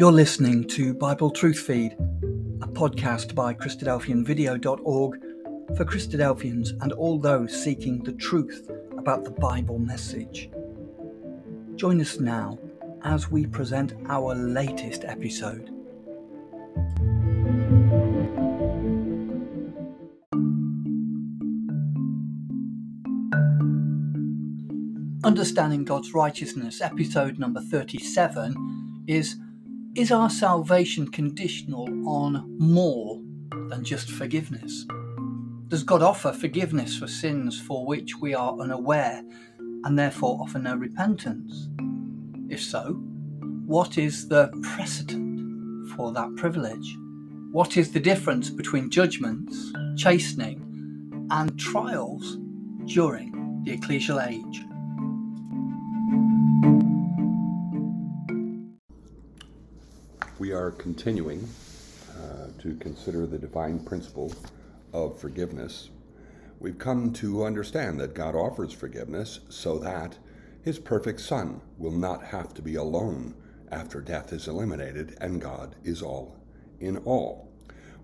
You're listening to Bible Truth Feed, a podcast by Christadelphianvideo.org for Christadelphians and all those seeking the truth about the Bible message. Join us now as we present our latest episode. Understanding God's Righteousness, episode number 37, is Is our salvation conditional on more than just forgiveness? Does God offer forgiveness for sins for which we are unaware and therefore offer no repentance? If so, what is the precedent for that privilege? What is the difference between judgments, chastening, and trials during the ecclesial age? Are continuing uh, to consider the divine principle of forgiveness. We've come to understand that God offers forgiveness so that his perfect Son will not have to be alone after death is eliminated and God is all in all.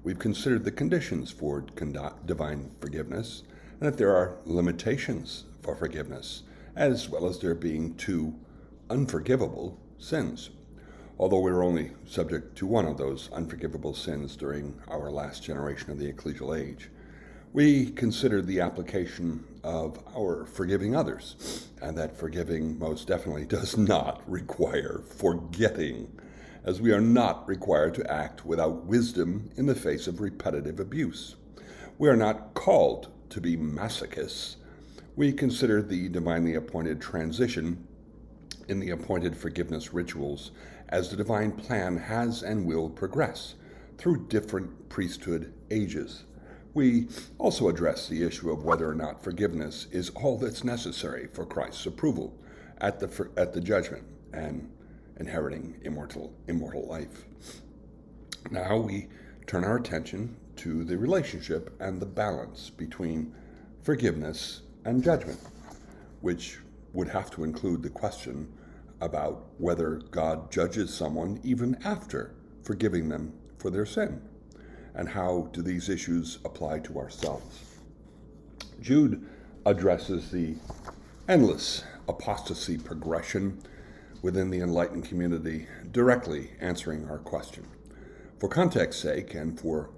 We've considered the conditions for divine forgiveness and that there are limitations for forgiveness, as well as there being two unforgivable sins although we were only subject to one of those unforgivable sins during our last generation of the ecclesial age. We considered the application of our forgiving others, and that forgiving most definitely does not require forgetting, as we are not required to act without wisdom in the face of repetitive abuse. We are not called to be masochists. We consider the divinely appointed transition in the appointed forgiveness rituals as the divine plan has and will progress through different priesthood ages. We also address the issue of whether or not forgiveness is all that's necessary for Christ's approval at the, at the judgment and inheriting immortal, immortal life. Now we turn our attention to the relationship and the balance between forgiveness and judgment, which would have to include the question about whether God judges someone even after forgiving them for their sin. And how do these issues apply to ourselves? Jude addresses the endless apostasy progression within the enlightened community, directly answering our question. For context's sake and for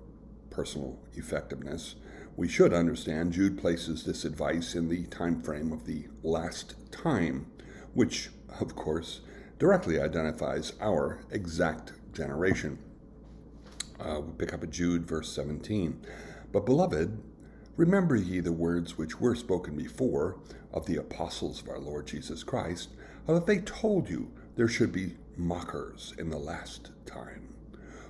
personal effectiveness, we should understand Jude places this advice in the time frame of the last time, which of course, directly identifies our exact generation. Uh, we pick up at Jude, verse 17. But, beloved, remember ye the words which were spoken before of the apostles of our Lord Jesus Christ, how that they told you there should be mockers in the last time,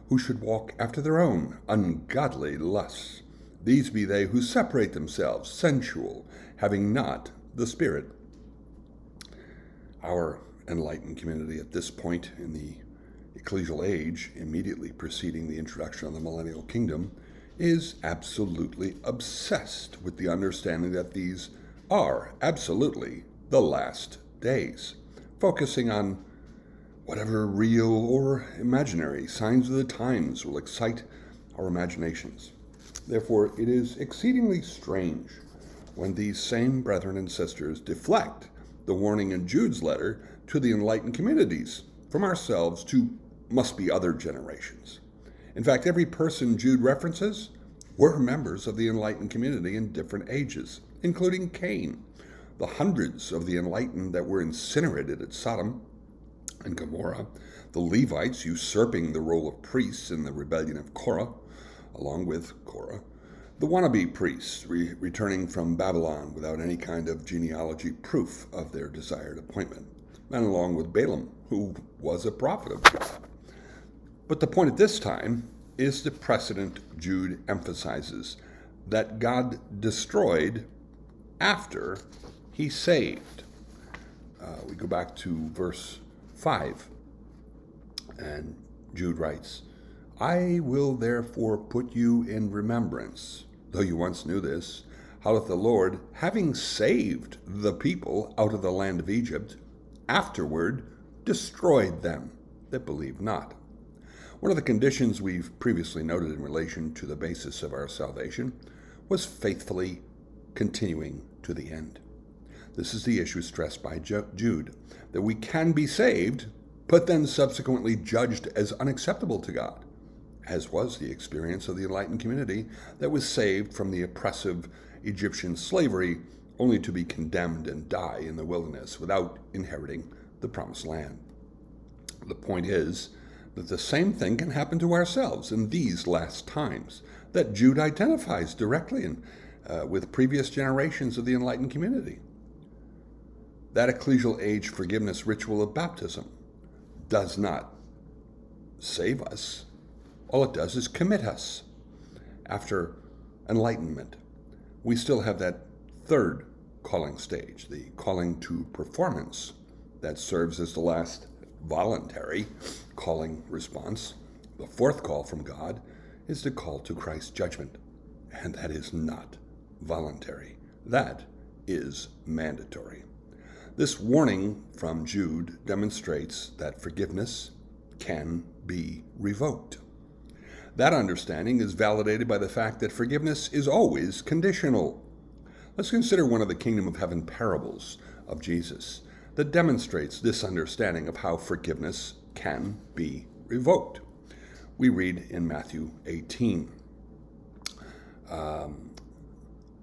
who should walk after their own ungodly lusts. These be they who separate themselves, sensual, having not the Spirit our enlightened community at this point in the ecclesial age, immediately preceding the introduction of the millennial kingdom, is absolutely obsessed with the understanding that these are absolutely the last days, focusing on whatever real or imaginary signs of the times will excite our imaginations. Therefore, it is exceedingly strange when these same brethren and sisters deflect the warning in Jude's letter to the enlightened communities from ourselves to must be other generations. In fact, every person Jude references were members of the enlightened community in different ages, including Cain, the hundreds of the enlightened that were incinerated at Sodom and Gomorrah, the Levites usurping the role of priests in the rebellion of Korah, along with Korah, the wannabe priests re- returning from Babylon without any kind of genealogy proof of their desired appointment, and along with Balaam, who was a prophet of God. But the point at this time is the precedent Jude emphasizes that God destroyed after he saved. Uh, we go back to verse 5, and Jude writes, I will therefore put you in remembrance though you once knew this, how that the Lord, having saved the people out of the land of Egypt, afterward destroyed them that believed not. One of the conditions we've previously noted in relation to the basis of our salvation was faithfully continuing to the end. This is the issue stressed by Jude that we can be saved, but then subsequently judged as unacceptable to God, as was the experience of the enlightened community that was saved from the oppressive Egyptian slavery only to be condemned and die in the wilderness without inheriting the promised land. The point is that the same thing can happen to ourselves in these last times that Jude identifies directly in, uh, with previous generations of the enlightened community. That ecclesial age forgiveness ritual of baptism does not save us. All it does is commit us. After enlightenment, we still have that third calling stage, the calling to performance, that serves as the last voluntary calling response. The fourth call from God is the call to Christ's judgment, and that is not voluntary. That is mandatory. This warning from Jude demonstrates that forgiveness can be revoked. That understanding is validated by the fact that forgiveness is always conditional. Let's consider one of the kingdom of heaven parables of Jesus that demonstrates this understanding of how forgiveness can be revoked. We read in Matthew 18. Um,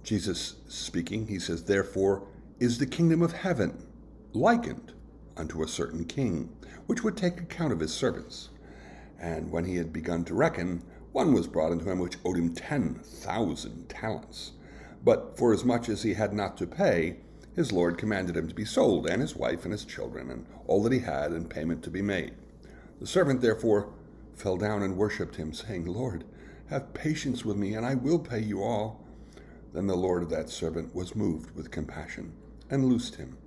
Jesus speaking, he says, Therefore is the kingdom of heaven likened unto a certain king, which would take account of his servants. And when he had begun to reckon, one was brought unto him which owed him ten thousand talents. But forasmuch as he had not to pay, his lord commanded him to be sold, and his wife and his children, and all that he had, and payment to be made. The servant therefore fell down and worshipped him, saying, Lord, have patience with me, and I will pay you all. Then the lord of that servant was moved with compassion, and loosed him,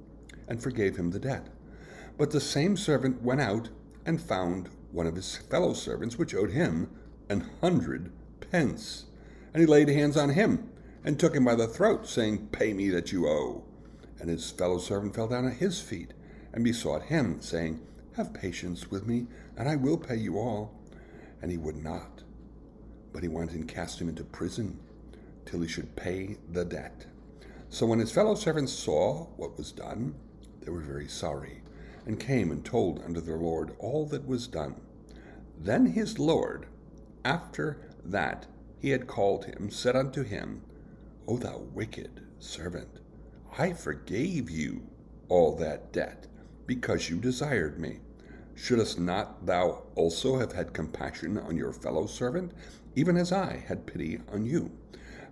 and forgave him the debt. But the same servant went out and found one of his fellow servants, which owed him an hundred pence. And he laid hands on him, and took him by the throat, saying, Pay me that you owe. And his fellow servant fell down at his feet and besought him, saying, Have patience with me, and I will pay you all. And he would not. But he went and cast him into prison till he should pay the debt. So when his fellow servants saw what was done, they were very sorry, and came and told unto their Lord all that was done. Then his Lord, after that he had called him, said unto him, O thou wicked servant, I forgave you all that debt, because you desired me. Shouldst not thou also have had compassion on your fellow servant, even as I had pity on you?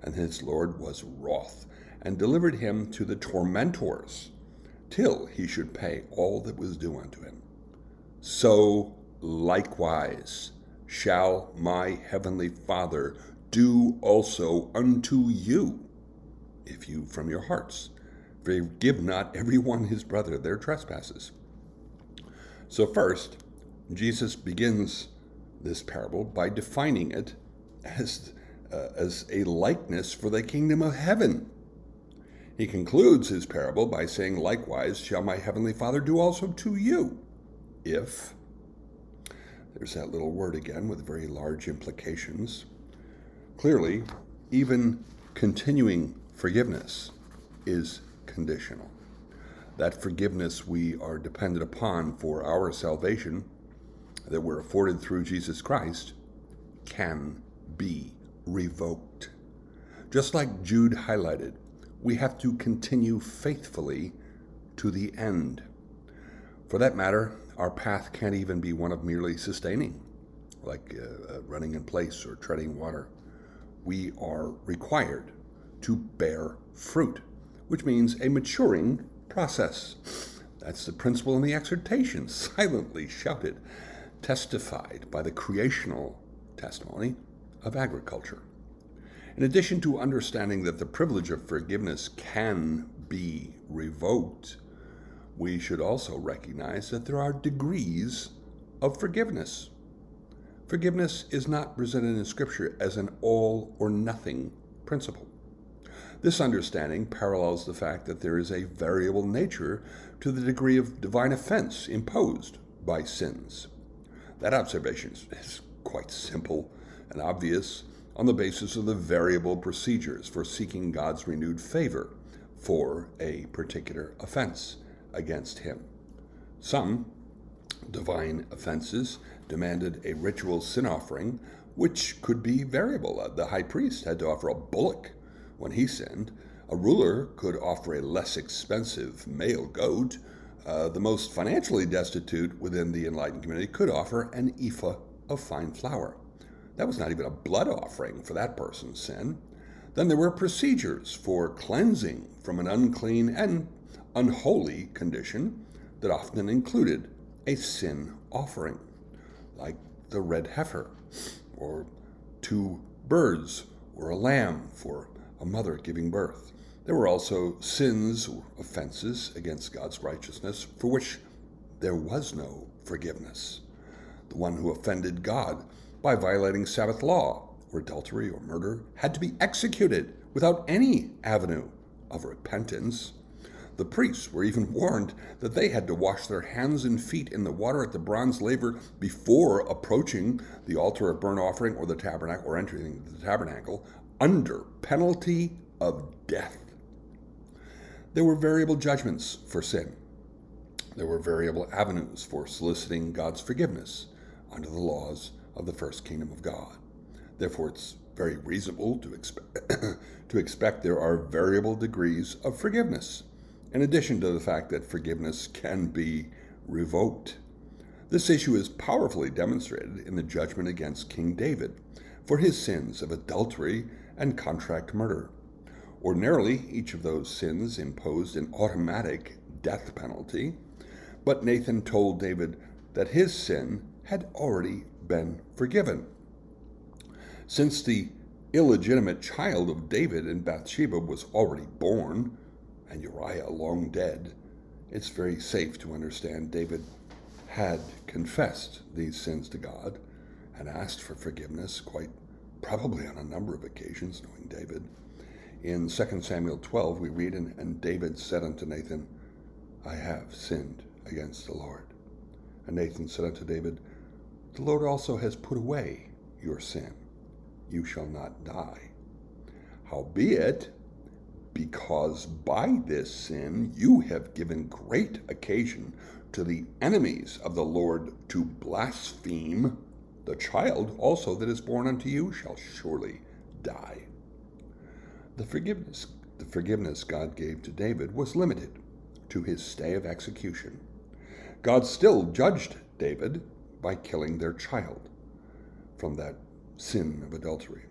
And his Lord was wroth, and delivered him to the tormentors, till he should pay all that was due unto him. So likewise shall my heavenly Father do also unto you, if you from your hearts Forgive not every one his brother their trespasses. So, first, Jesus begins this parable by defining it as, uh, as a likeness for the kingdom of heaven. He concludes his parable by saying, Likewise shall my heavenly Father do also to you, if. There's that little word again with very large implications. Clearly, even continuing forgiveness is conditional. That forgiveness we are dependent upon for our salvation, that we're afforded through Jesus Christ, can be revoked. Just like Jude highlighted, we have to continue faithfully to the end. For that matter, our path can't even be one of merely sustaining, like uh, uh running in place or treading water. We are required to bear fruit which means a maturing process. That's the principle in the exhortation, silently shouted, testified by the creational testimony of agriculture. In addition to understanding that the privilege of forgiveness can be revoked, we should also recognize that there are degrees of forgiveness. Forgiveness is not presented in Scripture as an all or nothing principle. This understanding parallels the fact that there is a variable nature to the degree of divine offense imposed by sins. That observation is quite simple and obvious on the basis of the variable procedures for seeking God's renewed favor for a particular offense against him. Some divine offenses demanded a ritual sin offering, which could be variable. Uh, the high priest had to offer a bullock when he sinned. A ruler could offer a less expensive male goat. Uh, the most financially destitute within the enlightened community could offer an ephah of fine flour. That was not even a blood offering for that person's sin. Then there were procedures for cleansing from an unclean and unholy condition that often included a sin offering, like the red heifer, or two birds, or a lamb for a mother giving birth. There were also sins or offenses against God's righteousness for which there was no forgiveness. The one who offended God by violating Sabbath law, or adultery, or murder, had to be executed without any avenue of repentance. The priests were even warned that they had to wash their hands and feet in the water at the bronze laver before approaching the altar of burnt offering or the tabernacle or entering the tabernacle under penalty of death. There were variable judgments for sin. There were variable avenues for soliciting God's forgiveness under the laws of the first kingdom of God. Therefore, it's very reasonable to expect, to expect there are variable degrees of forgiveness in addition to the fact that forgiveness can be revoked. This issue is powerfully demonstrated in the judgment against King David for his sins of adultery and contract murder. Ordinarily, each of those sins imposed an automatic death penalty, but Nathan told David that his sin had already been forgiven. Since the illegitimate child of David and Bathsheba was already born, and Uriah long dead, it's very safe to understand David had confessed these sins to God and asked for forgiveness, quite probably on a number of occasions, knowing David. In 2 Samuel 12, we read, and, David said unto Nathan, I have sinned against the Lord. And Nathan said unto David, The Lord also has put away your sin. You shall not die. Howbeit, because by this sin you have given great occasion to the enemies of the Lord to blaspheme, the child also that is born unto you shall surely die. The forgiveness, the forgiveness God gave to David was limited to his stay of execution. God still judged David by killing their child from that sin of adultery.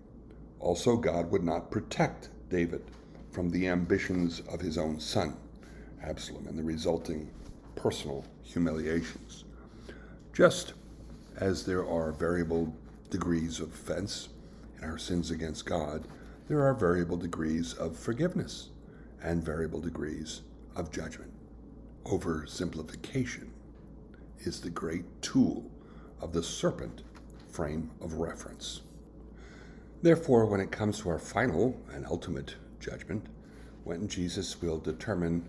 Also, God would not protect David from the ambitions of his own son, Absalom, and the resulting personal humiliations. Just as there are variable degrees of offense in our sins against God, there are variable degrees of forgiveness and variable degrees of judgment. Oversimplification is the great tool of the serpent frame of reference. Therefore, when it comes to our final and ultimate judgment, when Jesus will determine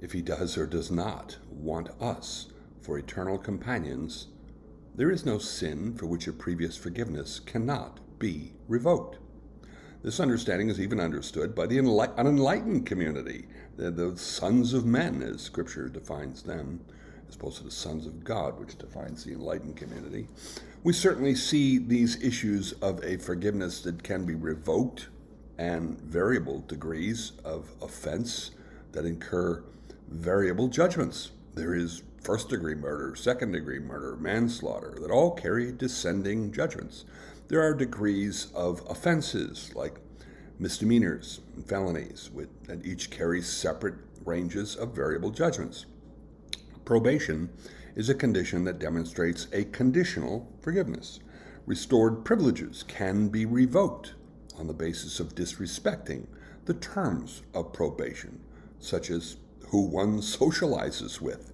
if he does or does not want us for eternal companions, there is no sin for which a previous forgiveness cannot be revoked. This understanding is even understood by the unenlightened community, the, the sons of men, as Scripture defines them, as opposed to the sons of God, which defines the enlightened community. We certainly see these issues of a forgiveness that can be revoked and variable degrees of offense that incur variable judgments. There is first degree murder, second degree murder, manslaughter, that all carry descending judgments. There are degrees of offenses like misdemeanors and felonies, that each carry separate ranges of variable judgments. Probation is a condition that demonstrates a conditional forgiveness. Restored privileges can be revoked on the basis of disrespecting the terms of probation, such as who one socializes with.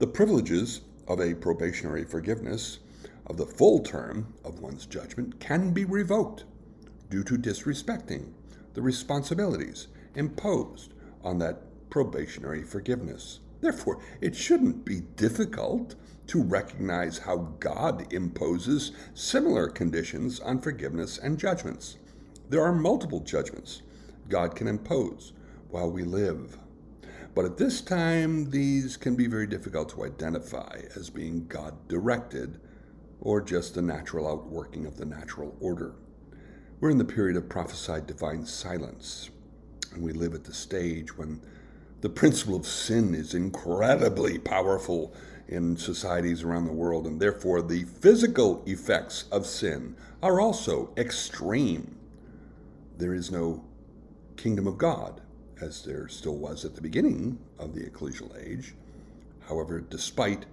The privileges of a probationary forgiveness of the full term of one's judgment can be revoked due to disrespecting the responsibilities imposed on that probationary forgiveness. Therefore, it shouldn't be difficult to recognize how God imposes similar conditions on forgiveness and judgments. There are multiple judgments God can impose while we live. But at this time, these can be very difficult to identify as being God directed or just the natural outworking of the natural order. We're in the period of prophesied divine silence, and we live at the stage when the principle of sin is incredibly powerful in societies around the world, and therefore the physical effects of sin are also extreme. There is no kingdom of God, as there still was at the beginning of the ecclesial age. However, despite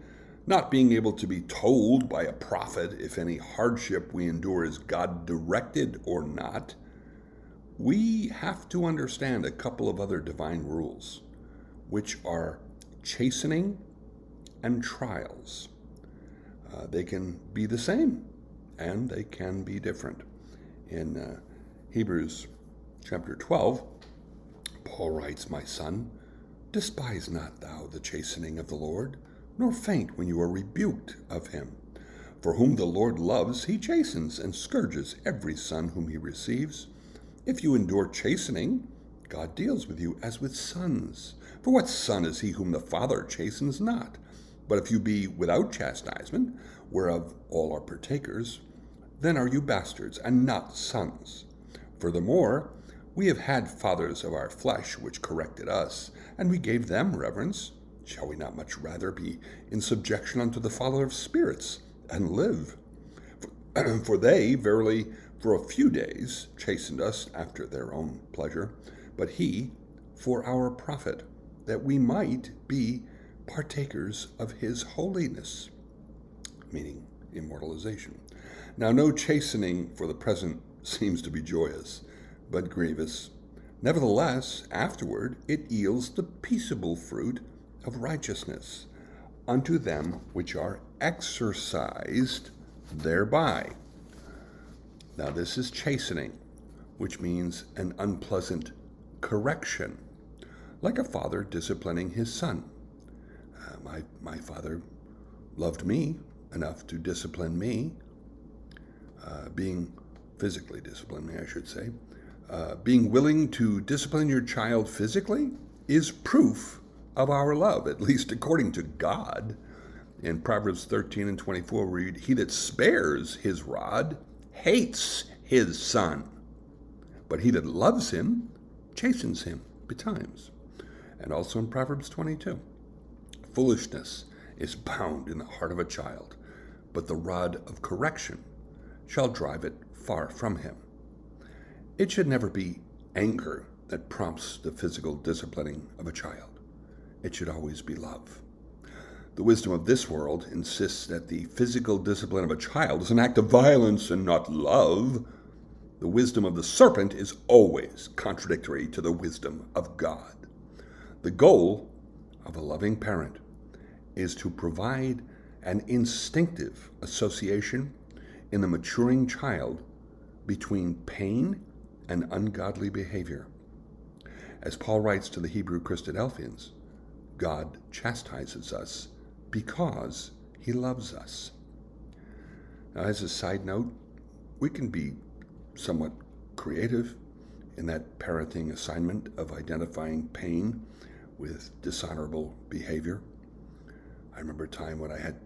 not being able to be told by a prophet if any hardship we endure is God directed or not, we have to understand a couple of other divine rules, which are chastening and trials. Uh, they can be the same and they can be different. In uh, Hebrews chapter 12, Paul writes, My son, despise not thou the chastening of the Lord nor faint when you are rebuked of him. For whom the Lord loves, he chastens and scourges every son whom he receives. If you endure chastening, God deals with you as with sons. For what son is he whom the Father chastens not? But if you be without chastisement, whereof all are partakers, then are you bastards and not sons. Furthermore, we have had fathers of our flesh which corrected us, and we gave them reverence. Shall we not much rather be in subjection unto the Father of spirits and live? For, they, verily, for a few days chastened us after their own pleasure, but he for our profit, that we might be partakers of his holiness, meaning immortalization. Now, no chastening for the present seems to be joyous, but grievous. Nevertheless, afterward it yields the peaceable fruit of righteousness unto them which are exercised thereby. Now, this is chastening, which means an unpleasant correction, like a father disciplining his son. Uh, my, my father loved me enough to discipline me, uh, being physically disciplined me, I should say. Uh, being willing to discipline your child physically is proof of our love, at least according to God. In Proverbs 13 and 24, we read, He that spares his rod hates his son, but he that loves him chastens him betimes. And also in Proverbs 22, foolishness is bound in the heart of a child, but the rod of correction shall drive it far from him. It should never be anger that prompts the physical disciplining of a child it should always be love. The wisdom of this world insists that the physical discipline of a child is an act of violence and not love. The wisdom of the serpent is always contradictory to the wisdom of God. The goal of a loving parent is to provide an instinctive association in the maturing child between pain and ungodly behavior. As Paul writes to the Hebrew Christadelphians, God chastises us because he loves us. Now, as a side note, we can be somewhat creative in that parenting assignment of identifying pain with dishonorable behavior. I remember a time when I had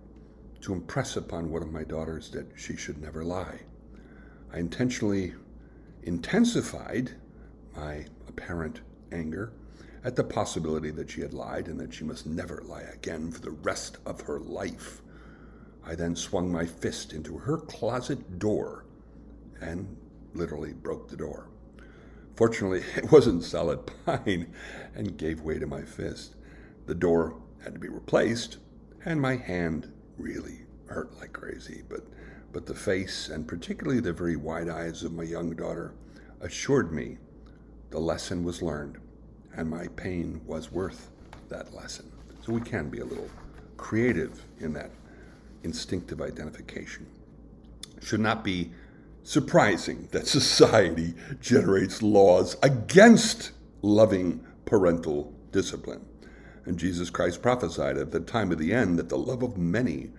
to impress upon one of my daughters that she should never lie. I intentionally intensified my apparent anger at the possibility that she had lied and that she must never lie again for the rest of her life. I then swung my fist into her closet door and literally broke the door. Fortunately, it wasn't solid pine and gave way to my fist. The door had to be replaced, and my hand really hurt like crazy. But, but the face, and particularly the very wide eyes of my young daughter, assured me the lesson was learned and my pain was worth that lesson. So we can be a little creative in that instinctive identification. Should not be surprising that society generates laws against loving parental discipline. And Jesus Christ prophesied at the time of the end that the love of many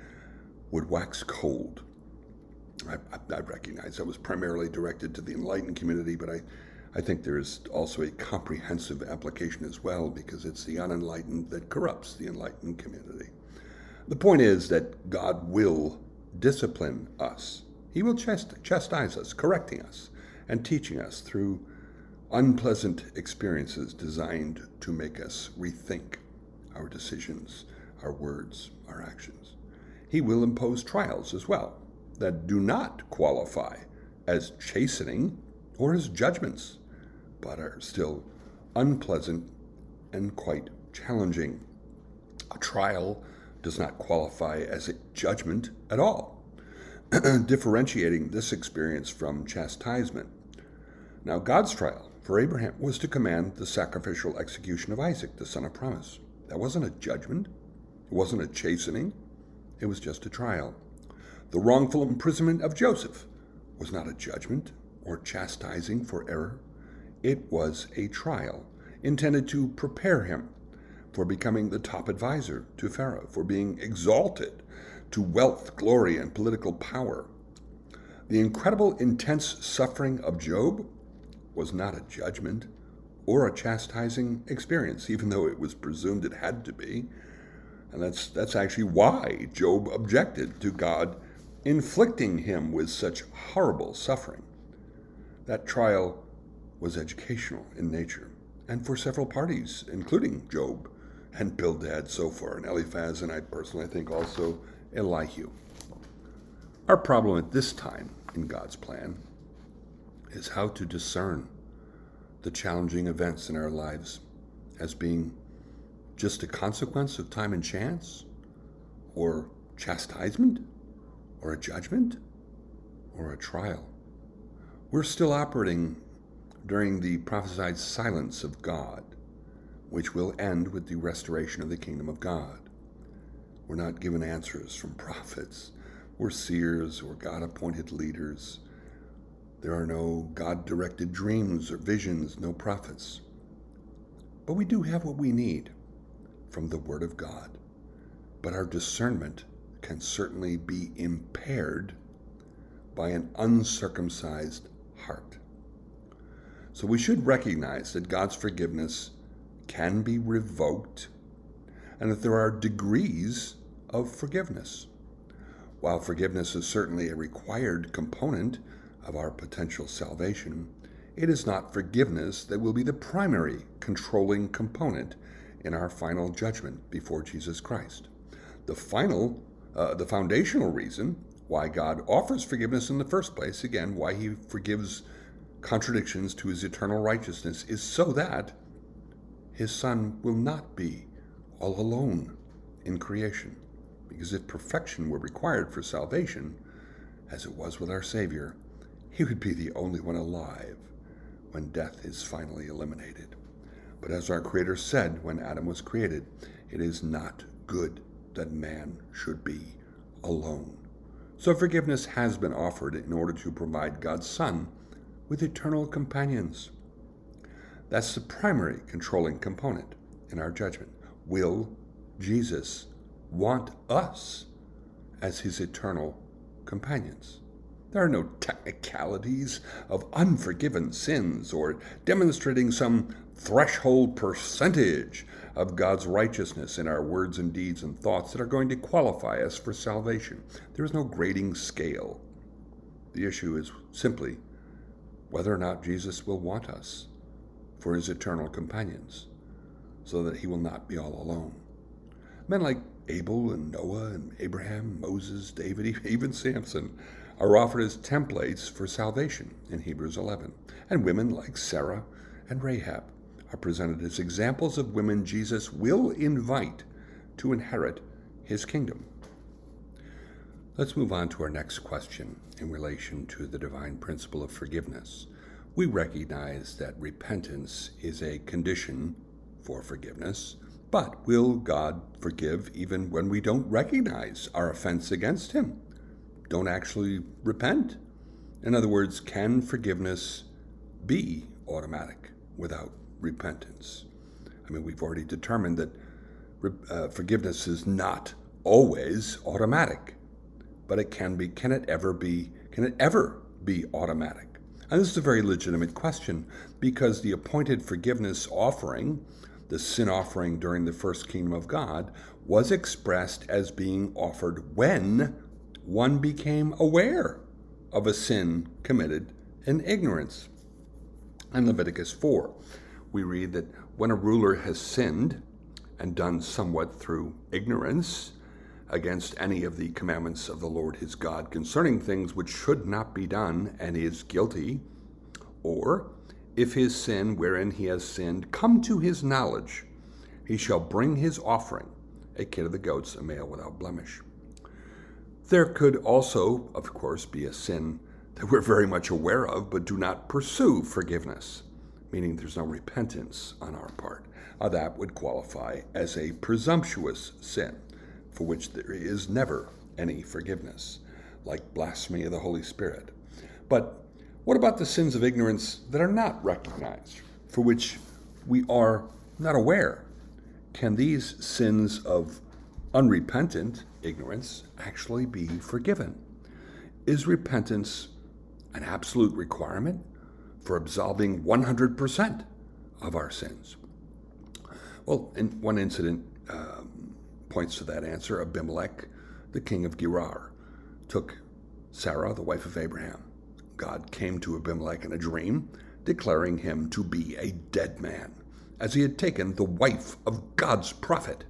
would wax cold. I, I, recognize that was primarily directed to the enlightened community, but I, I think there's also a comprehensive application as well because it's the unenlightened that corrupts the enlightened community. The point is that God will discipline us. He will chastise us, correcting us, and teaching us through unpleasant experiences designed to make us rethink our decisions, our words, our actions. He will impose trials as well that do not qualify as chastening or as judgments, but are still unpleasant and quite challenging. A trial does not qualify as a judgment at all, differentiating this experience from chastisement. Now, God's trial for Abraham was to command the sacrificial execution of Isaac, the son of promise. That wasn't a judgment, it wasn't a chastening, it was just a trial. The wrongful imprisonment of Joseph was not a judgment or chastising for error, it was a trial intended to prepare him for becoming the top advisor to Pharaoh, for being exalted to wealth, glory, and political power. The incredible, intense suffering of Job was not a judgment or a chastising experience, even though it was presumed it had to be. And that's, that's actually why Job objected to God inflicting him with such horrible suffering. That trial was educational in nature, and for several parties, including Job and Bildad Zophar, and Eliphaz, and I personally think also Elihu. Our problem at this time in God's plan is how to discern the challenging events in our lives as being just a consequence of time and chance, or chastisement, or a judgment, or a trial. We're still operating during the prophesied silence of God, which will end with the restoration of the kingdom of God. We're not given answers from prophets or seers or God appointed leaders. There are no God directed dreams or visions, no prophets. But we do have what we need from the Word of God. But our discernment can certainly be impaired by an uncircumcised heart. So we should recognize that God's forgiveness can be revoked and that there are degrees of forgiveness. While forgiveness is certainly a required component of our potential salvation, it is not forgiveness that will be the primary controlling component in our final judgment before Jesus Christ. The final, uh, the foundational reason why God offers forgiveness in the first place, again, why he forgives contradictions to his eternal righteousness, is so that his Son will not be all alone in creation. Because if perfection were required for salvation, as it was with our Savior, he would be the only one alive when death is finally eliminated. But as our Creator said when Adam was created, it is not good that man should be alone. So forgiveness has been offered in order to provide God's Son with eternal companions. That's the primary controlling component in our judgment. Will Jesus want us as his eternal companions? There are no technicalities of unforgiven sins or demonstrating some threshold percentage of God's righteousness in our words and deeds and thoughts that are going to qualify us for salvation. There is no grading scale. The issue is simply whether or not Jesus will want us for his eternal companions so that he will not be all alone. Men like Abel and Noah and Abraham, Moses, David, even Samson are offered as templates for salvation in Hebrews 11. And women like Sarah and Rahab are presented as examples of women Jesus will invite to inherit his kingdom. Let's move on to our next question in relation to the divine principle of forgiveness. We recognize that repentance is a condition for forgiveness, but will God forgive even when we don't recognize our offense against him? don't actually repent. In other words, can forgiveness be automatic without repentance? I mean, we've already determined that uh, forgiveness is not always automatic, but it can be. Can it ever be? Can it ever be automatic? And this is a very legitimate question because the appointed forgiveness offering, the sin offering during the first kingdom of God, was expressed as being offered when one became aware of a sin committed in ignorance. In Leviticus 4, we read that when a ruler has sinned and done somewhat through ignorance against any of the commandments of the Lord his God concerning things which should not be done and is guilty, or if his sin wherein he has sinned come to his knowledge, he shall bring his offering, a kid of the goats, a male without blemish. There could also, of course, be a sin that we're very much aware of but do not pursue forgiveness, meaning there's no repentance on our part. Uh, that would qualify as a presumptuous sin for which there is never any forgiveness, like blasphemy of the Holy Spirit. But what about the sins of ignorance that are not recognized, for which we are not aware? Can these sins of unrepentant ignorance actually be forgiven? Is repentance an absolute requirement for absolving 100% of our sins? Well, in one incident um, points to that answer. Abimelech, the king of Gerar, took Sarah, the wife of Abraham. God came to Abimelech in a dream, declaring him to be a dead man, as he had taken the wife of God's prophet.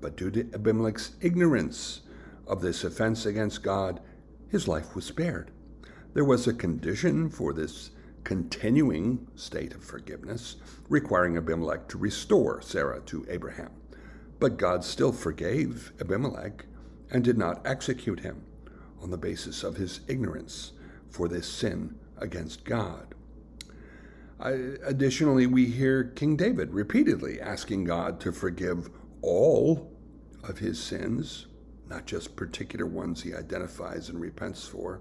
But due to Abimelech's ignorance of this offense against God, his life was spared. There was a condition for this continuing state of forgiveness, requiring Abimelech to restore Sarah to Abraham. But God still forgave Abimelech and did not execute him on the basis of his ignorance for this sin against God. additionally, we hear King David repeatedly asking God to forgive all of his sins, not just particular ones he identifies and repents for.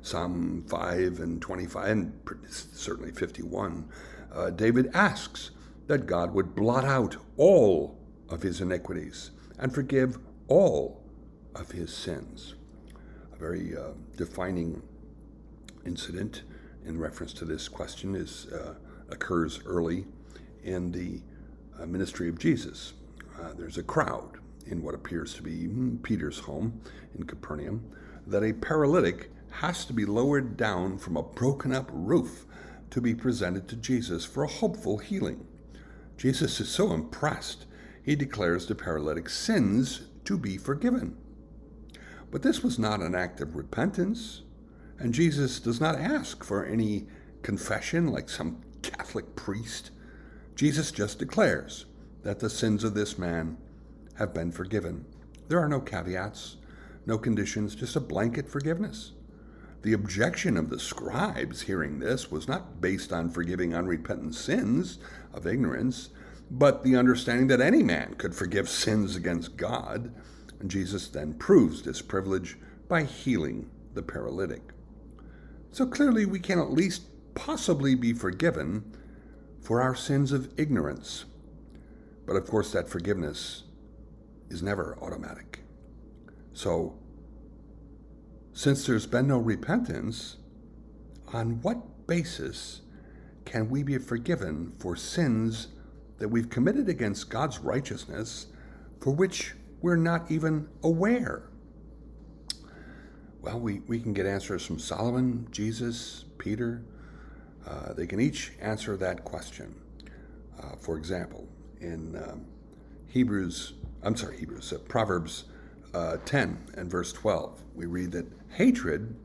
Psalm 5 and 25, and certainly 51, uh, David asks that God would blot out all of his iniquities and forgive all of his sins. A very uh, defining incident in reference to this question is uh, occurs early in the uh, ministry of Jesus. Uh, there's a crowd in what appears to be hmm, Peter's home in Capernaum that a paralytic has to be lowered down from a broken up roof to be presented to Jesus for a hopeful healing. Jesus is so impressed, he declares the paralytic's sins to be forgiven. But this was not an act of repentance, and Jesus does not ask for any confession like some Catholic priest. Jesus just declares that the sins of this man have been forgiven. There are no caveats, no conditions, just a blanket forgiveness. The objection of the scribes hearing this was not based on forgiving unrepentant sins of ignorance, but the understanding that any man could forgive sins against God. And Jesus then proves this privilege by healing the paralytic. So clearly, we can at least possibly be forgiven for our sins of ignorance. But of course, that forgiveness is never automatic. So, since there's been no repentance, on what basis can we be forgiven for sins that we've committed against God's righteousness for which we're not even aware? Well, we, we can get answers from Solomon, Jesus, Peter. Uh, they can each answer that question. Uh, for example, in um, Hebrews, I'm sorry, Hebrews, uh, Proverbs uh, 10 and verse 12, we read that hatred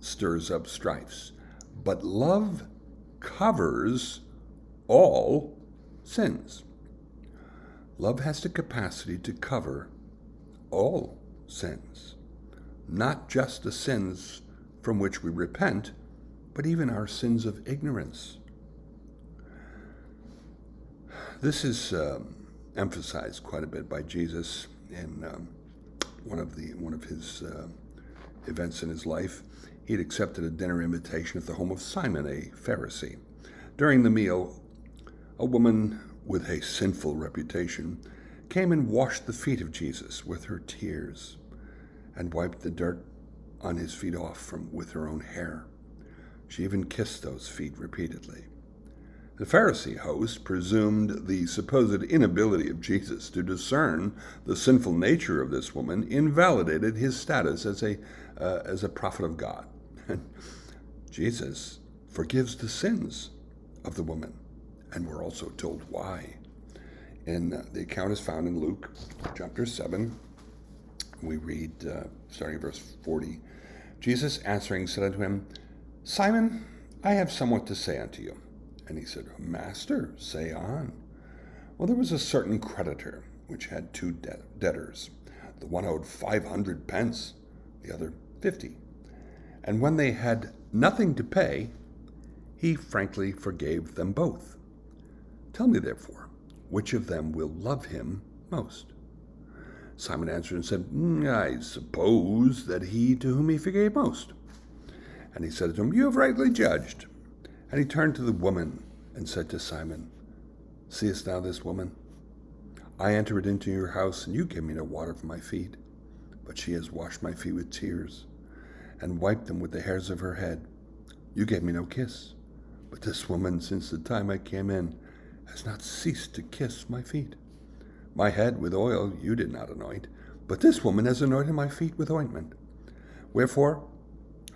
stirs up strifes, but love covers all sins. Love has the capacity to cover all sins, not just the sins from which we repent, but even our sins of ignorance. This is um, emphasized quite a bit by Jesus in um, one of the one of his uh, events in his life. He had accepted a dinner invitation at the home of Simon, a Pharisee. During the meal, a woman with a sinful reputation came and washed the feet of Jesus with her tears and wiped the dirt on his feet off from with her own hair. She even kissed those feet repeatedly. The Pharisee host presumed the supposed inability of Jesus to discern the sinful nature of this woman invalidated his status as a, uh, as a prophet of God. Jesus forgives the sins of the woman, and we're also told why. And uh, the account is found in Luke chapter 7. We read, uh, starting verse 40. Jesus answering said unto him, Simon, I have somewhat to say unto you. And he said, Master, say on. Well, there was a certain creditor which had two de- debtors. The one owed five hundred pence, the other fifty. And when they had nothing to pay, he frankly forgave them both. Tell me, therefore, which of them will love him most? Simon answered and said, mm, I suppose that he to whom he forgave most. And he said to him, You have rightly judged. And he turned to the woman and said to Simon, Seest thou this woman? I entered into your house, and you gave me no water for my feet, but she has washed my feet with tears, and wiped them with the hairs of her head. You gave me no kiss, but this woman, since the time I came in, has not ceased to kiss my feet. My head with oil you did not anoint, but this woman has anointed my feet with ointment. Wherefore,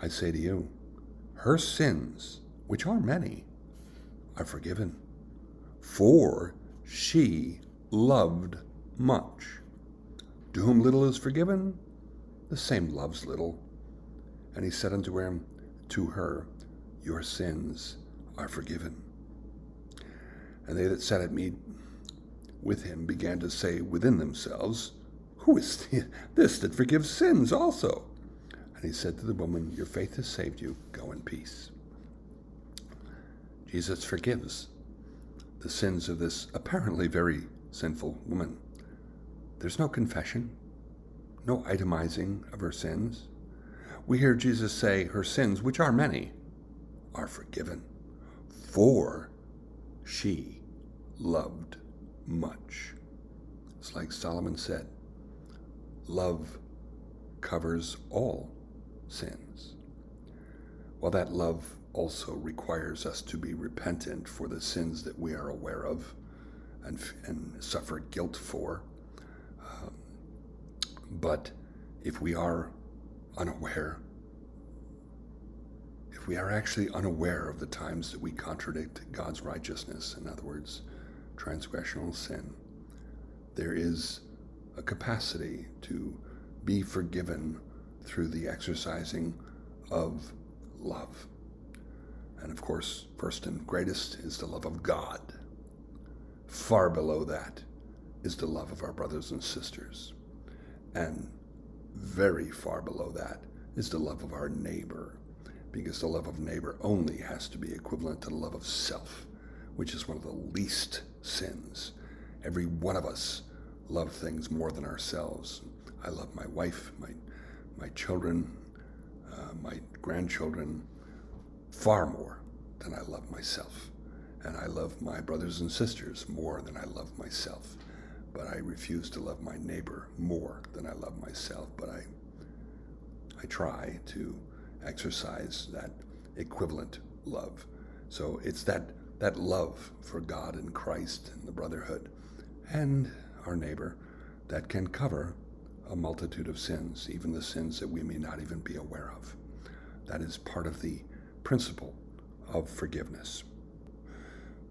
I say to you, her sins, which are many, are forgiven, for she loved much. To whom little is forgiven, the same loves little. And he said unto him, to her, Your sins are forgiven. And they that sat at meat with him began to say within themselves, Who is this that forgives sins also? And he said to the woman, Your faith has saved you. Go in peace. Jesus forgives the sins of this apparently very sinful woman. There's no confession, no itemizing of her sins. We hear Jesus say, Her sins, which are many, are forgiven, for she loved much. It's like Solomon said love covers all sins. While that love also requires us to be repentant for the sins that we are aware of and, and suffer guilt for. Um, but if we are unaware, if we are actually unaware of the times that we contradict God's righteousness, in other words, transgressional sin, there is a capacity to be forgiven through the exercising of love. And of course, first and greatest is the love of God. Far below that is the love of our brothers and sisters. And very far below that is the love of our neighbor, because the love of neighbor only has to be equivalent to the love of self, which is one of the least sins. Every one of us love things more than ourselves. I love my wife, my, my children, uh, my grandchildren, far more than I love myself. And I love my brothers and sisters more than I love myself. But I refuse to love my neighbor more than I love myself. But I, I try to exercise that equivalent love. So it's that, that love for God and Christ and the brotherhood and our neighbor that can cover a multitude of sins, even the sins that we may not even be aware of. That is part of the principle of forgiveness.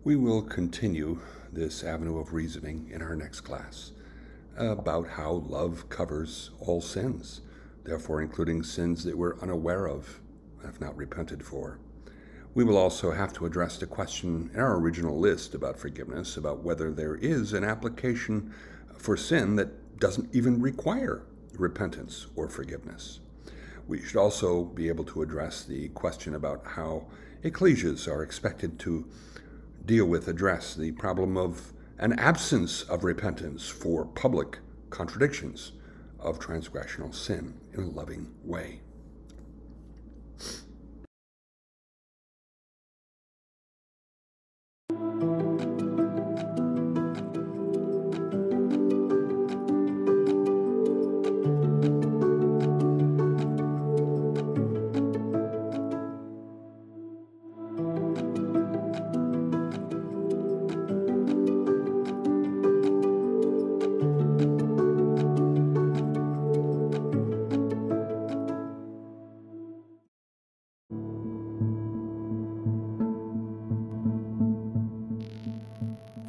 We will continue this avenue of reasoning in our next class about how love covers all sins, therefore, including sins that we're unaware of, have not repented for. We will also have to address the question in our original list about forgiveness about whether there is an application for sin that doesn't even require repentance or forgiveness. We should also be able to address the question about how ecclesias are expected to deal with, address the problem of an absence of repentance for public contradictions of transgressional sin in a loving way.